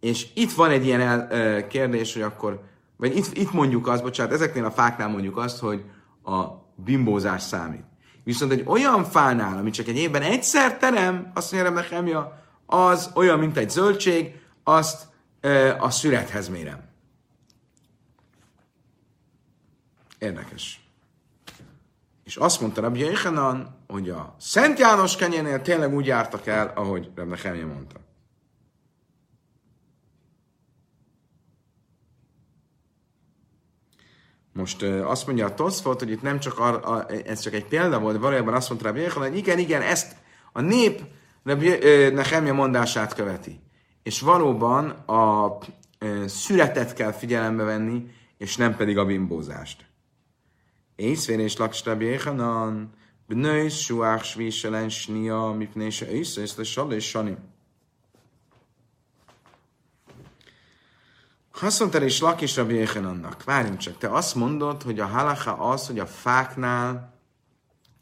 És itt van egy ilyen el, kérdés, hogy akkor, vagy itt, itt mondjuk azt, bocsánat, ezeknél a fáknál mondjuk azt, hogy a bimbózás számít. Viszont egy olyan fánál, ami csak egy évben egyszer terem, azt mondja nekem, az olyan, mint egy zöldség, azt ö, a szürethez mérem. Érdekes. És azt mondta Rabbi Yechanan, hogy a Szent János kenyénél tényleg úgy jártak el, ahogy Rabbi Nechemje mondta. Most azt mondja a Toszfot, hogy itt nem csak a, a, ez csak egy példa volt, valójában azt mondta Rabbi Yechanan, hogy igen, igen, ezt a nép Rabbi Nechemje mondását követi. És valóban a születet kell figyelembe venni, és nem pedig a bimbózást. Észvér és Lakstab Jéhanan, Bnős, Suák, Svíselen, Snia, Mipnése, Észre, Észre, Sal és és Lakis Rabbi Jéhanannak, várjunk csak, te azt mondod, hogy a halacha az, hogy a fáknál,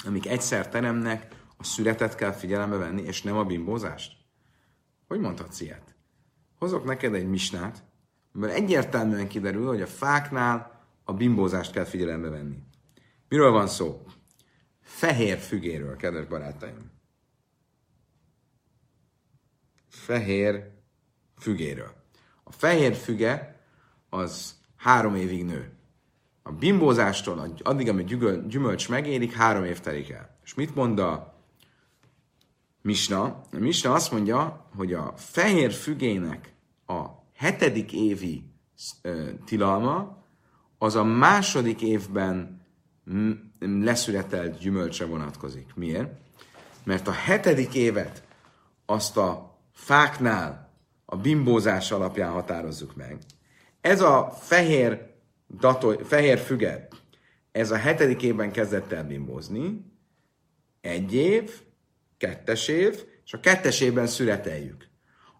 amik egyszer teremnek, a születet kell figyelembe venni, és nem a bimbózást? Hogy mondhatsz ilyet? Hozok neked egy misnát, mert egyértelműen kiderül, hogy a fáknál a bimbózást kell figyelembe venni. Miről van szó? Fehér fügéről, kedves barátaim. Fehér fügéről. A fehér füge az három évig nő. A bimbózástól addig, amíg gyümölcs megérik, három év telik el. És mit mond a Misna? A Misna azt mondja, hogy a fehér fügének a hetedik évi tilalma az a második évben leszületelt gyümölcsre vonatkozik. Miért? Mert a hetedik évet azt a fáknál a bimbózás alapján határozzuk meg. Ez a fehér, datoly, fehér füge, ez a hetedik évben kezdett el bimbózni, egy év, kettes év, és a kettes évben születeljük.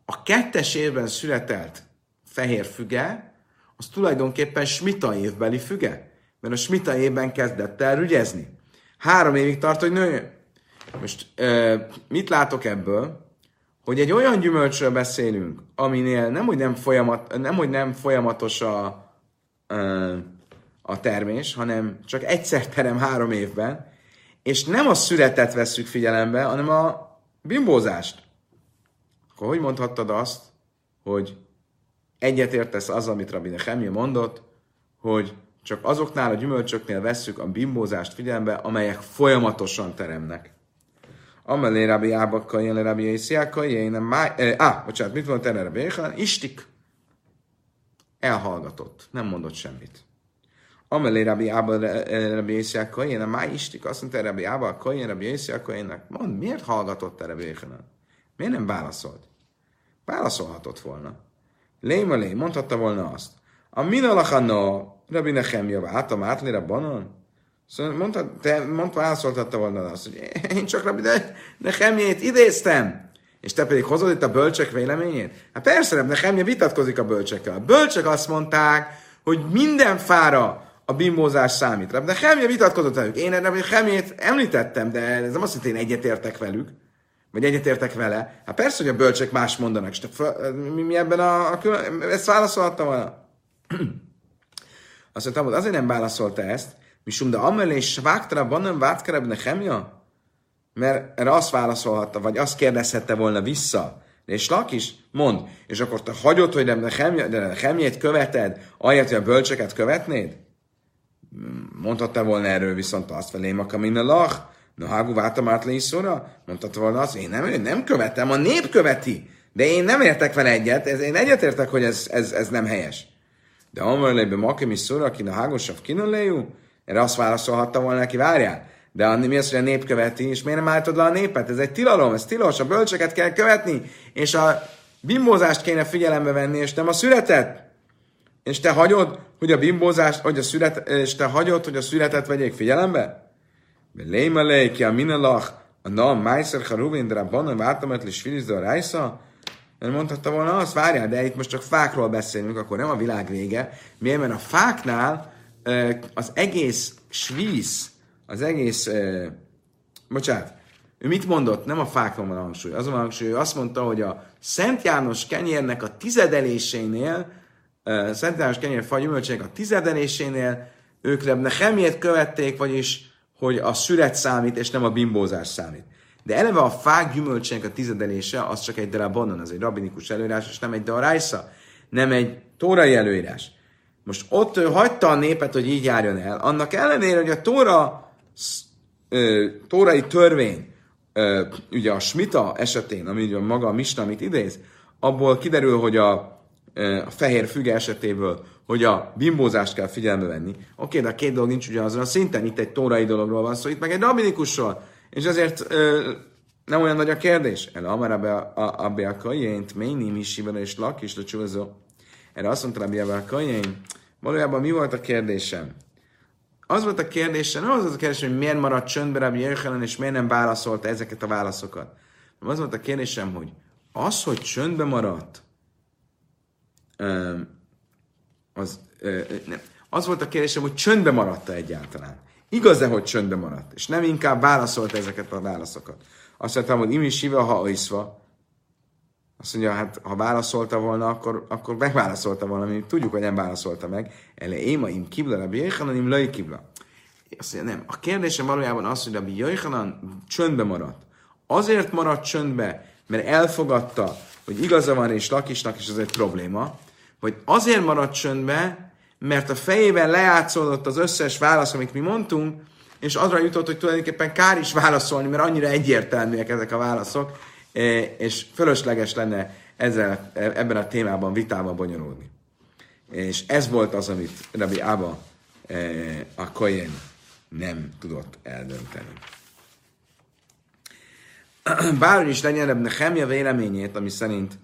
A kettes évben születelt fehér füge, az tulajdonképpen smita évbeli füge mert a smita évben kezdett el rügyezni. Három évig tart, hogy nőjön. Most mit látok ebből? Hogy egy olyan gyümölcsről beszélünk, aminél nem, hogy nem, folyamat, nem, hogy nem folyamatos a, a termés, hanem csak egyszer terem három évben, és nem a születet vesszük figyelembe, hanem a bimbózást. Akkor hogy mondhattad azt, hogy egyetértesz az, amit Rabbi Nehemia mondott, hogy csak azoknál a gyümölcsöknél vesszük a bimbózást figyelembe, amelyek folyamatosan teremnek. Amelé Rabbi Ábakka, jelen Rabbi Észiáka, jelen máj... Eh, á, bocsánat, mit mondta erre Rabbi? Istik. Elhallgatott. Nem mondott semmit. Amelé Rabbi Ába, eh, Rabbi Észiáka, jelen máj istik. Azt mondta Rabbi Ábakka, jelen Rabbi Észiáka, jelen... Mond, miért hallgatott erre Rabbi Miért nem válaszolt? Válaszolhatott volna. Lémelé, mondhatta volna azt. A minalachana Rabbi Nechemia váltam át, Rabbanon? Szóval mondta, te mond, válaszoltatta volna azt, hogy én csak Rabbi Nechemiét idéztem, és te pedig hozod itt a bölcsek véleményét? Hát persze, Rabbi Nechemia vitatkozik a bölcsekkel. A bölcsek azt mondták, hogy minden fára a bimbózás számít. Rabbi Nechemia vitatkozott velük. Én Rabbi Nechemiét említettem, de ez nem azt jelenti, hogy én egyetértek velük vagy egyetértek vele. Hát persze, hogy a bölcsek más mondanak, és te, mi, mi ebben a, a, ezt válaszolhattam volna. Azt mondta, azért nem válaszolta ezt, Misum de amelé sváktra banan vátkara nehemja? Mert erre azt válaszolhatta, vagy azt kérdezhette volna vissza És lak is, mond, és akkor te hagyod, hogy nem Nehemjét követed, ahelyett, hogy a bölcseket követnéd? Mondhatta volna erről viszont azt felém, a a lach, no hágu váltam át szóra? Mondhatta volna azt, én nem, én nem követem, a nép követi, de én nem értek vele egyet, ez, én egyetértek, hogy ez, ez, ez nem helyes. De Amarlébe Makim is szóra, aki a hágosabb kinoléjú, erre azt válaszolhatta volna neki, várjál, de Anni mi az, hogy a nép követi, és miért nem állítod le a népet? Ez egy tilalom, ez tilos, a bölcseket kell követni, és a bimbózást kéne figyelembe venni, és nem a születet. És te hagyod, hogy a bimbózást, hogy a szület, és te hagyod, hogy a születet vegyék figyelembe? Léma ki a minalach, a na, májszer haruvin, de a banan vártamet, és filiz a rájsza? Mert mondhatta volna azt, várjál, de itt most csak fákról beszélünk, akkor nem a világ vége. Miért? Mert a fáknál az egész svíz, az egész, eh, bocsánat, ő mit mondott? Nem a fákon van a hangsúly. Azon a hangsúly, ő azt mondta, hogy a Szent János kenyérnek a tizedelésénél, eh, Szent János kenyér fagyümölcsének a tizedelésénél ők Nehemiet követték, vagyis, hogy a szüret számít, és nem a bimbózás számít. De eleve a fák gyümölcsének a tizedelése, az csak egy darabonon, az egy rabinikus előírás, és nem egy daraisa, nem egy tórai előírás. Most ott ő hagyta a népet, hogy így járjon el, annak ellenére, hogy a tóra tórai törvény, ugye a smita esetén, ami ugye maga a misna, amit idéz, abból kiderül, hogy a, a fehér füge esetéből, hogy a bimbózást kell figyelembe venni. Oké, de a két dolog nincs ugye azon a szinten, itt egy tórai dologról van szó, itt meg egy rabinikusról, és ezért nem olyan nagy a kérdés. El amar abbe a kajént, méni misivel és lak is lecsúzó. Erre azt mondta Rabbi a kajén, valójában mi volt a kérdésem? Az volt a kérdése, nem az volt a kérdés, hogy miért maradt csöndbe Rabbi Jöjjelen, és miért nem válaszolta ezeket a válaszokat. Nem az volt a kérdésem, hogy az, hogy csöndbe maradt, az, nem. az volt a kérdésem, hogy csöndbe maradt egyáltalán. Igaz-e, hogy csöndbe maradt? És nem inkább válaszolta ezeket a válaszokat. Azt mondtam, hogy imi siva ha oiszva. Azt mondja, hát ha válaszolta volna, akkor, akkor megválaszolta volna, mi tudjuk, hogy nem válaszolta meg. Ele émaim kibla, rabbi Jöjjhanan, löj kibla. Azt mondja, nem. A kérdésem valójában az, hogy rabbi Jöjjhanan csöndbe maradt. Azért maradt csöndbe, mert elfogadta, hogy igaza van és Lakisnak, és ez egy probléma, vagy azért maradt csöndbe, mert a fejében lejátszódott az összes válasz, amit mi mondtunk, és azra jutott, hogy tulajdonképpen kár is válaszolni, mert annyira egyértelműek ezek a válaszok, és fölösleges lenne ezzel, ebben a témában vitában bonyolódni. És ez volt az, amit Rabbi Abba e, a Koyen nem tudott eldönteni. Bárhogy is legyen Rabbi Nehemia véleményét, ami szerint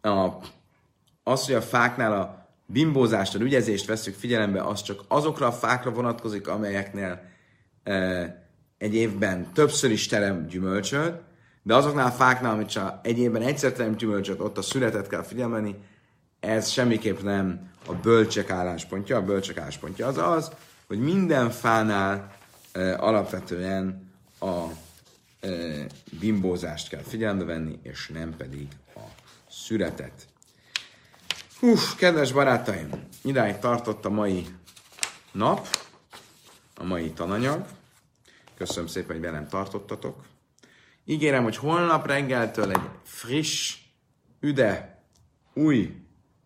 a, az, hogy a fáknál a bimbózást, a ügyezést veszük figyelembe, az csak azokra a fákra vonatkozik, amelyeknél e, egy évben többször is terem gyümölcsöt, de azoknál a fáknál, amit csak egy évben egyszer terem gyümölcsöt, ott a születet kell figyelni, ez semmiképp nem a bölcsek álláspontja. A bölcsek álláspontja az az, hogy minden fánál e, alapvetően a e, bimbózást kell figyelembe venni, és nem pedig a születet. Hú, kedves barátaim, idáig tartott a mai nap, a mai tananyag. Köszönöm szépen, hogy velem tartottatok. Ígérem, hogy holnap reggeltől egy friss, üde, új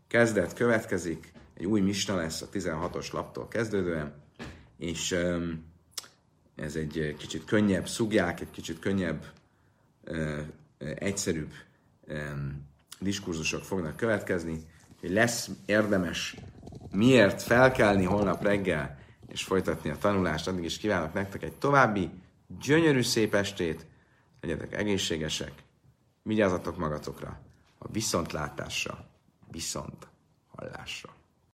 kezdet következik, egy új misna lesz a 16-os laptól kezdődően, és ez egy kicsit könnyebb szugják, egy kicsit könnyebb, egyszerűbb diskurzusok fognak következni, hogy lesz érdemes miért felkelni holnap reggel, és folytatni a tanulást. Addig is kívánok nektek egy további gyönyörű szép estét, legyetek egészségesek, vigyázzatok magatokra, a viszontlátásra, viszont hallásra.